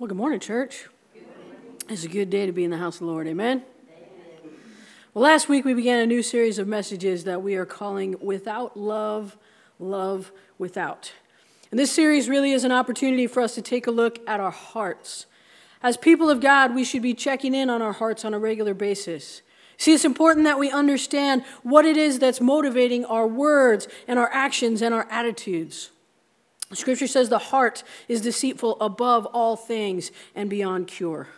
Well, good morning, church. It's a good day to be in the house of the Lord. Amen. Well, last week we began a new series of messages that we are calling Without Love, Love Without. And this series really is an opportunity for us to take a look at our hearts. As people of God, we should be checking in on our hearts on a regular basis. See, it's important that we understand what it is that's motivating our words and our actions and our attitudes. Scripture says the heart is deceitful above all things and beyond cure.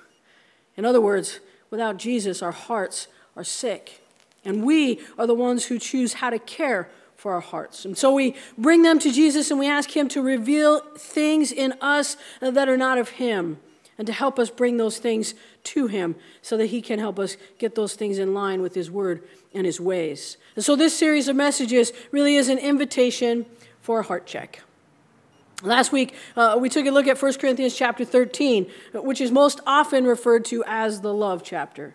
In other words, without Jesus, our hearts are sick. And we are the ones who choose how to care for our hearts. And so we bring them to Jesus and we ask Him to reveal things in us that are not of Him and to help us bring those things to Him so that He can help us get those things in line with His Word and His ways. And so this series of messages really is an invitation for a heart check. Last week, uh, we took a look at 1 Corinthians chapter 13, which is most often referred to as the love chapter.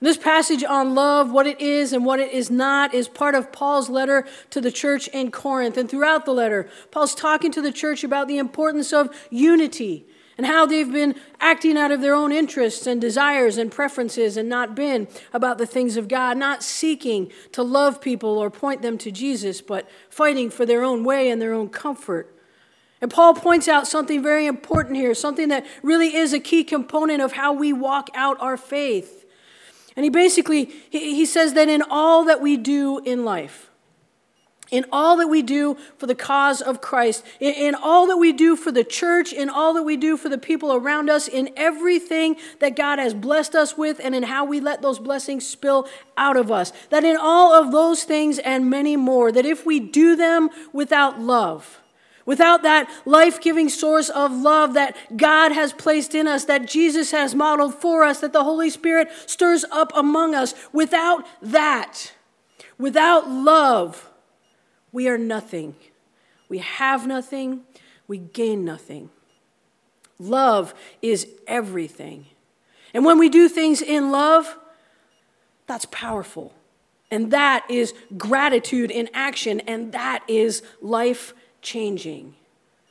This passage on love, what it is and what it is not, is part of Paul's letter to the church in Corinth. And throughout the letter, Paul's talking to the church about the importance of unity and how they've been acting out of their own interests and desires and preferences and not been about the things of God, not seeking to love people or point them to Jesus, but fighting for their own way and their own comfort. And Paul points out something very important here, something that really is a key component of how we walk out our faith. And he basically he says that in all that we do in life, in all that we do for the cause of Christ, in, all that we do for the church, in all that we do for the people around us, in everything that God has blessed us with, and in how we let those blessings spill out of us. That in all of those things and many more, that if we do them without love, Without that life giving source of love that God has placed in us, that Jesus has modeled for us, that the Holy Spirit stirs up among us, without that, without love, we are nothing. We have nothing, we gain nothing. Love is everything. And when we do things in love, that's powerful. And that is gratitude in action, and that is life changing.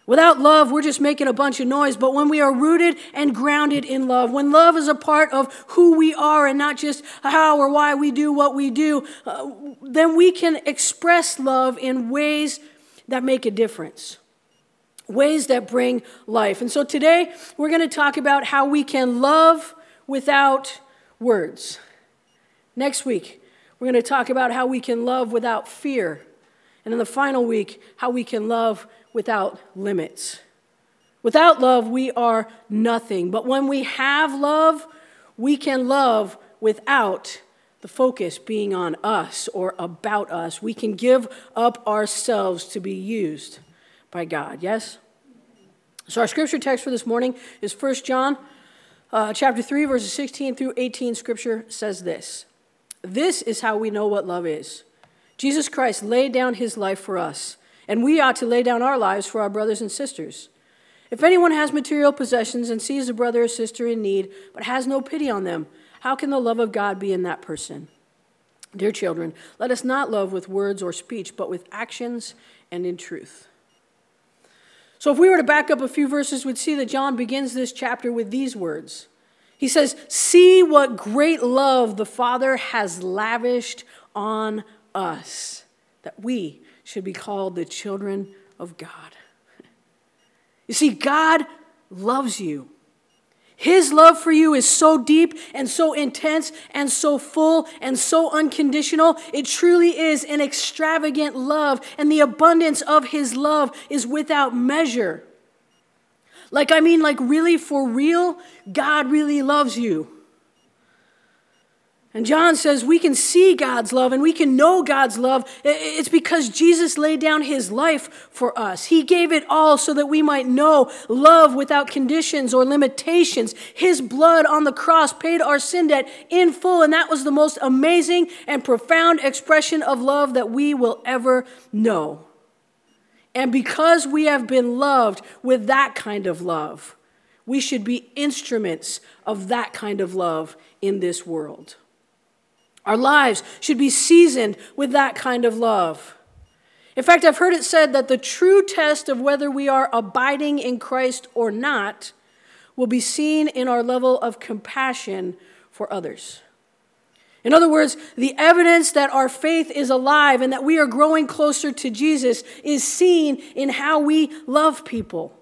Without love, we're just making a bunch of noise. But when we are rooted and grounded in love, when love is a part of who we are and not just how or why we do what we do, uh, then we can express love in ways that make a difference, ways that bring life. And so today, we're going to talk about how we can love without words. Next week, we're going to talk about how we can love without fear. And in the final week, how we can love without limits. Without love, we are nothing. But when we have love, we can love without the focus being on us or about us. We can give up ourselves to be used by God. Yes? So our scripture text for this morning is 1 John uh, chapter 3, verses 16 through 18. Scripture says this This is how we know what love is. Jesus Christ laid down his life for us, and we ought to lay down our lives for our brothers and sisters. If anyone has material possessions and sees a brother or sister in need, but has no pity on them, how can the love of God be in that person? Dear children, let us not love with words or speech, but with actions and in truth. So, if we were to back up a few verses, we'd see that John begins this chapter with these words. He says, See what great love the Father has lavished on us that we should be called the children of God. You see, God loves you. His love for you is so deep and so intense and so full and so unconditional. It truly is an extravagant love, and the abundance of His love is without measure. Like, I mean, like, really, for real, God really loves you. And John says we can see God's love and we can know God's love. It's because Jesus laid down his life for us. He gave it all so that we might know love without conditions or limitations. His blood on the cross paid our sin debt in full, and that was the most amazing and profound expression of love that we will ever know. And because we have been loved with that kind of love, we should be instruments of that kind of love in this world. Our lives should be seasoned with that kind of love. In fact, I've heard it said that the true test of whether we are abiding in Christ or not will be seen in our level of compassion for others. In other words, the evidence that our faith is alive and that we are growing closer to Jesus is seen in how we love people.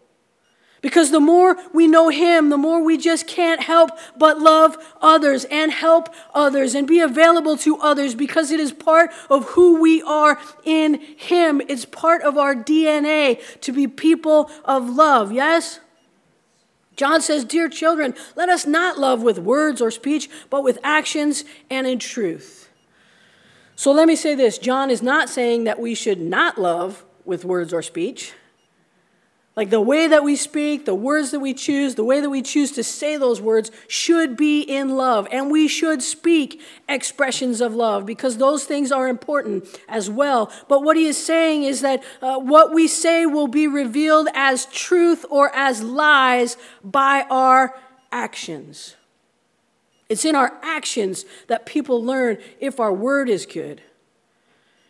Because the more we know Him, the more we just can't help but love others and help others and be available to others because it is part of who we are in Him. It's part of our DNA to be people of love, yes? John says, Dear children, let us not love with words or speech, but with actions and in truth. So let me say this John is not saying that we should not love with words or speech. Like the way that we speak, the words that we choose, the way that we choose to say those words should be in love. And we should speak expressions of love because those things are important as well. But what he is saying is that uh, what we say will be revealed as truth or as lies by our actions. It's in our actions that people learn if our word is good.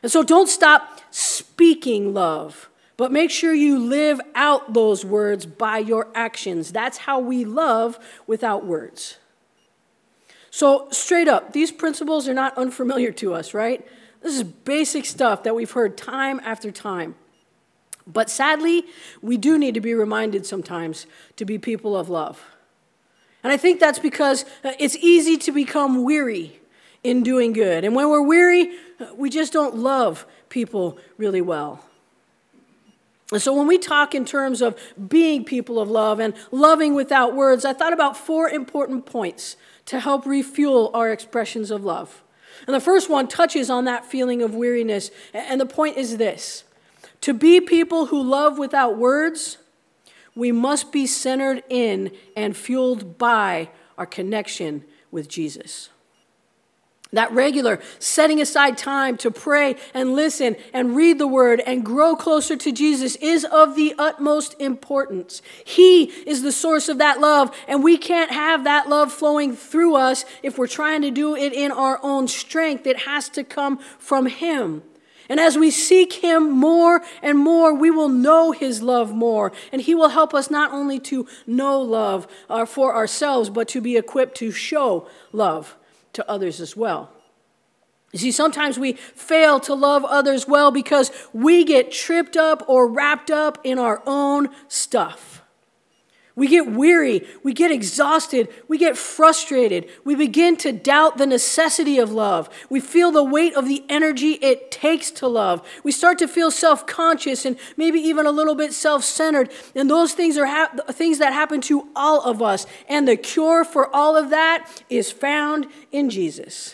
And so don't stop speaking love. But make sure you live out those words by your actions. That's how we love without words. So, straight up, these principles are not unfamiliar to us, right? This is basic stuff that we've heard time after time. But sadly, we do need to be reminded sometimes to be people of love. And I think that's because uh, it's easy to become weary in doing good. And when we're weary, uh, we just don't love people really well. And so when we talk in terms of being people of love and loving without words, I thought about four important points to help refuel our expressions of love. And the first one touches on that feeling of weariness. And the point is this to be people who love without words, we must be centered in and fueled by our connection with Jesus. That regular setting aside time to pray and listen and read the word and grow closer to Jesus is of the utmost importance. He is the source of that love, and we can't have that love flowing through us if we're trying to do it in our own strength. It has to come from Him. And as we seek Him more and more, we will know His love more. And He will help us not only to know love uh, for ourselves, but to be equipped to show love to others as well. You see, sometimes we fail to love others well because we get tripped up or wrapped up in our own stuff. We get weary, we get exhausted, we get frustrated, we begin to doubt the necessity of love. We feel the weight of the energy it takes to love. We start to feel self conscious and maybe even a little bit self centered. And those things are ha- things that happen to all of us. And the cure for all of that is found in Jesus.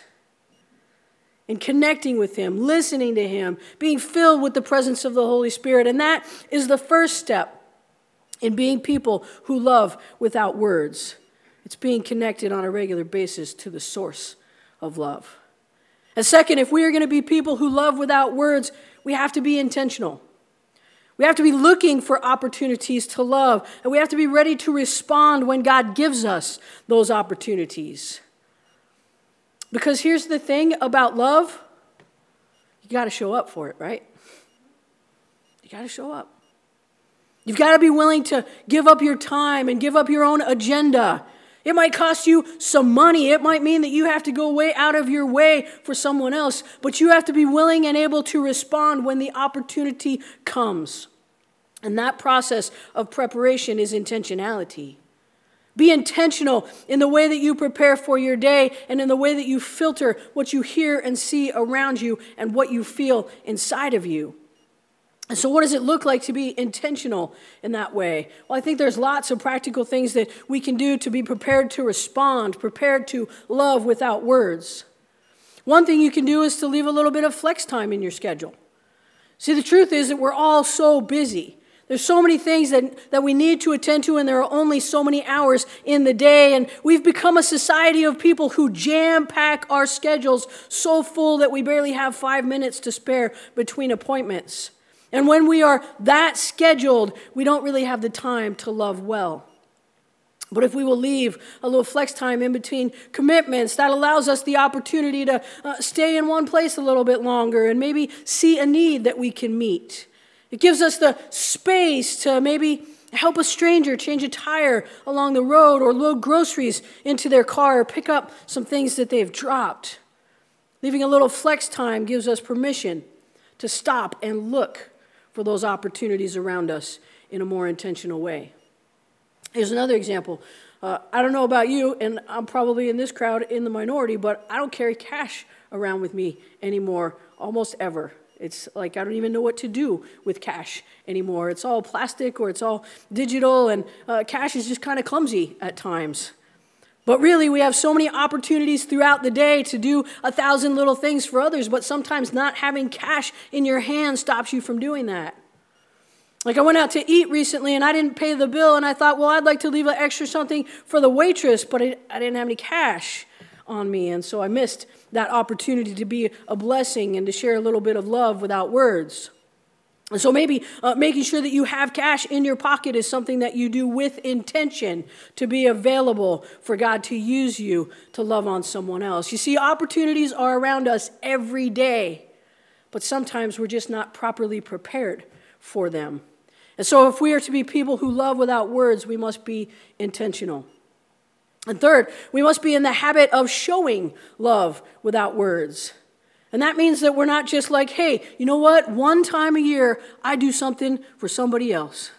In connecting with Him, listening to Him, being filled with the presence of the Holy Spirit. And that is the first step in being people who love without words. It's being connected on a regular basis to the source of love. And second, if we are going to be people who love without words, we have to be intentional. We have to be looking for opportunities to love, and we have to be ready to respond when God gives us those opportunities. Because here's the thing about love you got to show up for it, right? You got to show up. You've got to be willing to give up your time and give up your own agenda. It might cost you some money. It might mean that you have to go way out of your way for someone else, but you have to be willing and able to respond when the opportunity comes. And that process of preparation is intentionality. Be intentional in the way that you prepare for your day and in the way that you filter what you hear and see around you and what you feel inside of you. And so, what does it look like to be intentional in that way? Well, I think there's lots of practical things that we can do to be prepared to respond, prepared to love without words. One thing you can do is to leave a little bit of flex time in your schedule. See, the truth is that we're all so busy. There's so many things that, that we need to attend to, and there are only so many hours in the day. And we've become a society of people who jam pack our schedules so full that we barely have five minutes to spare between appointments. And when we are that scheduled, we don't really have the time to love well. But if we will leave a little flex time in between commitments, that allows us the opportunity to uh, stay in one place a little bit longer and maybe see a need that we can meet. It gives us the space to maybe help a stranger change a tire along the road or load groceries into their car or pick up some things that they've dropped. Leaving a little flex time gives us permission to stop and look for those opportunities around us in a more intentional way. Here's another example. Uh, I don't know about you, and I'm probably in this crowd in the minority, but I don't carry cash around with me anymore almost ever. It's like I don't even know what to do with cash anymore. It's all plastic or it's all digital, and uh, cash is just kind of clumsy at times. But really, we have so many opportunities throughout the day to do a thousand little things for others, but sometimes not having cash in your hand stops you from doing that. Like I went out to eat recently and I didn't pay the bill, and I thought, well, I'd like to leave an extra something for the waitress, but I, I didn't have any cash on me, and so I missed that opportunity to be a blessing and to share a little bit of love without words. And so maybe uh, making sure that you have cash in your pocket is something that you do with intention to be available for God to use you to love on someone else. You see, opportunities are around us every day, but sometimes we're just not properly prepared for them. And so if we are to be people who love without words, we must be intentional. And third, we must be in the habit of showing love without words. And that means that we're not just like, hey, you know what? One time a year, I do something for somebody else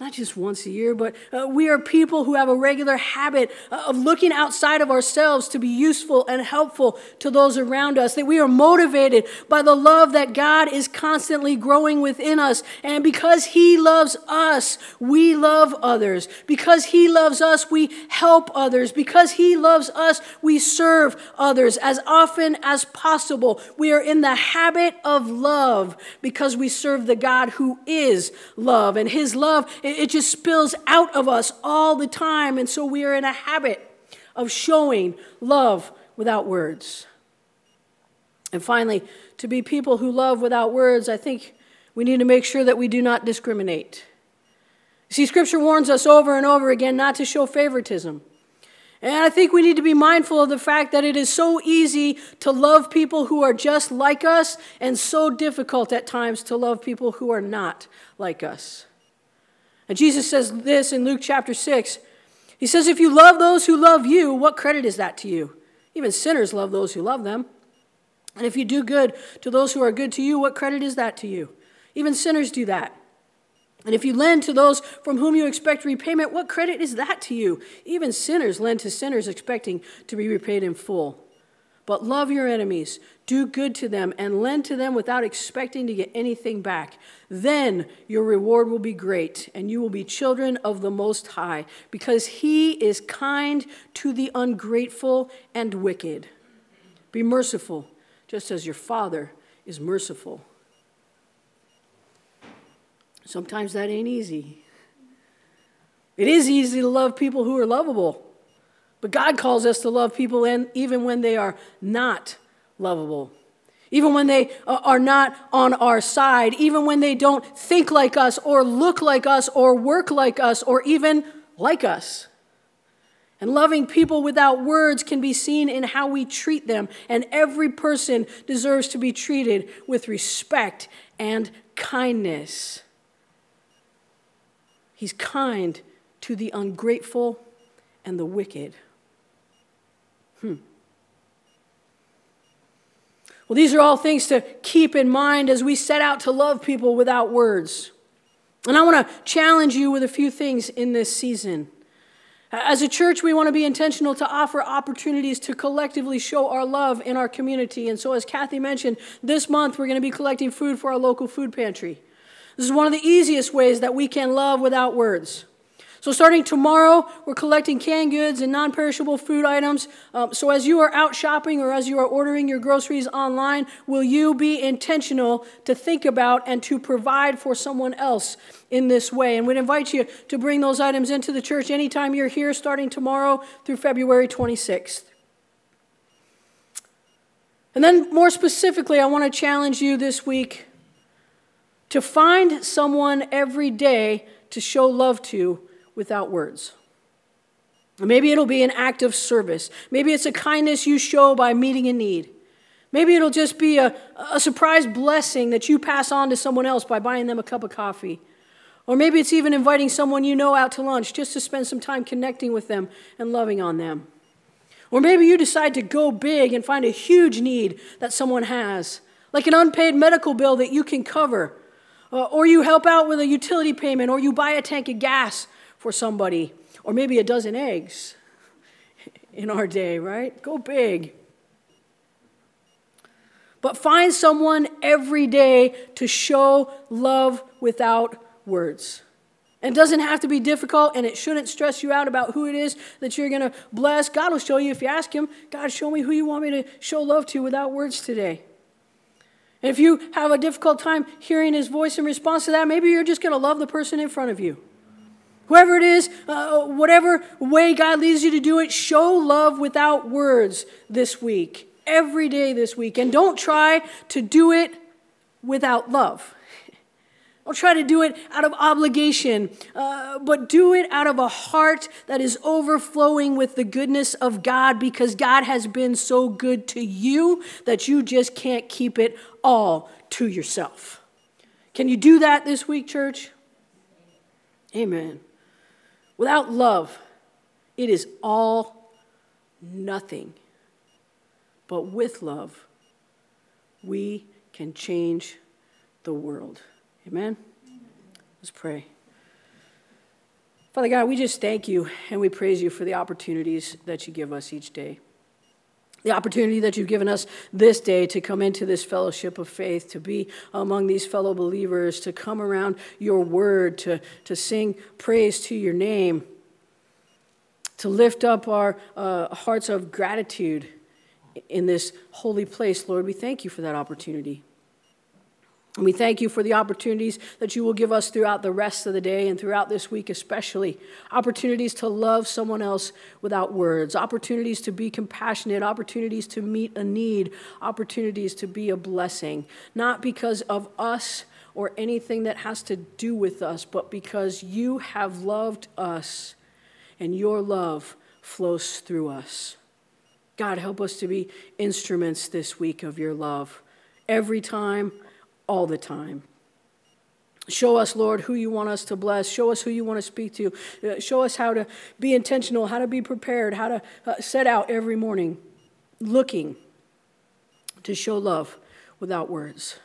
not just once a year, but uh, we are people who have a regular habit uh, of looking outside of ourselves to be useful and helpful to those around us. That we are motivated by the love that God is constantly growing within us. And because He loves us, we love others. Because He loves us, we help others. Because He loves us, we serve others as often as possible. We are in the habit of love because we serve the God who is love. And His love it just spills out of us all the time. And so we are in a habit of showing love without words. And finally, to be people who love without words, I think we need to make sure that we do not discriminate. See, Scripture warns us over and over again not to show favoritism. And I think we need to be mindful of the fact that it is so easy to love people who are just like us, and so difficult at times to love people who are not like us. And Jesus says this in Luke chapter 6. He says, If you love those who love you, what credit is that to you? Even sinners love those who love them. And if you do good to those who are good to you, what credit is that to you? Even sinners do that. And if you lend to those from whom you expect repayment, what credit is that to you? Even sinners lend to sinners expecting to be repaid in full. But love your enemies, do good to them, and lend to them without expecting to get anything back. Then your reward will be great, and you will be children of the Most High, because He is kind to the ungrateful and wicked. Be merciful, just as your Father is merciful. Sometimes that ain't easy. It is easy to love people who are lovable. But God calls us to love people and even when they are not lovable. Even when they uh, are not on our side, even when they don't think like us or look like us or work like us or even like us. And loving people without words can be seen in how we treat them. And every person deserves to be treated with respect and kindness. He's kind to the ungrateful and the wicked. Well, these are all things to keep in mind as we set out to love people without words. And I want to challenge you with a few things in this season. As a church, we want to be intentional to offer opportunities to collectively show our love in our community. And so, as Kathy mentioned, this month we're going to be collecting food for our local food pantry. This is one of the easiest ways that we can love without words. So, starting tomorrow, we're collecting canned goods and non perishable food items. Um, so, as you are out shopping or as you are ordering your groceries online, will you be intentional to think about and to provide for someone else in this way? And we'd invite you to bring those items into the church anytime you're here, starting tomorrow through February 26th. And then, more specifically, I want to challenge you this week to find someone every day to show love to without words. Maybe it'll be an act of service. Maybe it's a kindness you show by meeting a need. Maybe it'll just be a, a surprise blessing that you pass on to someone else by buying them a cup of coffee. Or maybe it's even inviting someone you know out to lunch just to spend some time connecting with them and loving on them. Or maybe you decide to go big and find a huge need that someone has, like an unpaid medical bill that you can cover. Uh, or you help out with a utility payment, or you buy a tank of gas for somebody, or maybe a dozen eggs in our day, right? Go big. But find someone every day to show love without words. And it doesn't have to be difficult, and it shouldn't stress you out about who it is that you're going to bless. God will show you if you ask Him, God, show me who you want me to show love to without words today. And if you have a difficult time hearing His voice in response to that, maybe you're just going to love the person in front of you. Whoever it is, uh, whatever way God leads you to do it, show love without words this week, every day this week. And don't try to do it without love. Don't try to do it out of obligation, uh, but do it out of a heart that is overflowing with the goodness of God because God has been so good to you that you just can't keep it all to yourself. Can you do that this week, church? Amen. Without love, it is all nothing. But with love, we can change the world. Amen? Let's pray. Father God, we just thank you and we praise you for the opportunities that you give us each day. The opportunity that you've given us this day to come into this fellowship of faith, to be among these fellow believers, to come around your word, to, to sing praise to your name, to lift up our uh, hearts of gratitude in this holy place. Lord, we thank you for that opportunity. And we thank you for the opportunities that you will give us throughout the rest of the day and throughout this week, especially. Opportunities to love someone else without words, opportunities to be compassionate, opportunities to meet a need, opportunities to be a blessing, not because of us or anything that has to do with us, but because you have loved us and your love flows through us. God, help us to be instruments this week of your love. Every time all the time. Show us, Lord, who you want us to bless. Show us who you want to speak to. Uh, show us how to be intentional, how to be prepared, how to uh, set out every morning looking to show love without words.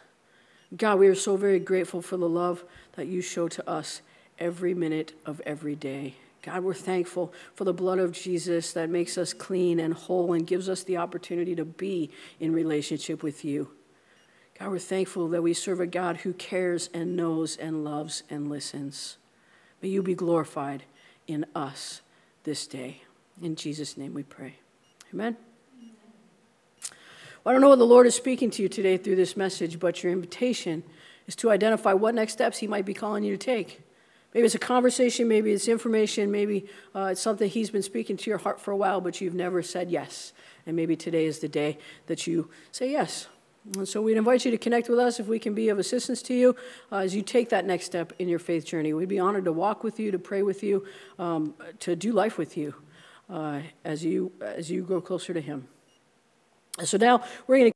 God, we are so very grateful for the love that you show to us every minute of every day. God, we're thankful for the blood of Jesus that makes us clean and whole and gives us the opportunity to be in relationship with you. God, we're thankful that we serve a God who cares and knows and loves and listens. May you be glorified in us this day. In Jesus' name we pray. Amen. Well, I don't know what the Lord is speaking to you today through this message, but your invitation is to identify what next steps He might be calling you to take. Maybe it's a conversation, maybe it's information, maybe uh, it's something He's been speaking to your heart for a while, but you've never said yes. And maybe today is the day that you say yes. And so we'd invite you to connect with us if we can be of assistance to you uh, as you take that next step in your faith journey. We'd be honored to walk with you, to pray with you, um, to do life with you uh, as you as you grow closer to Him. So now we're going to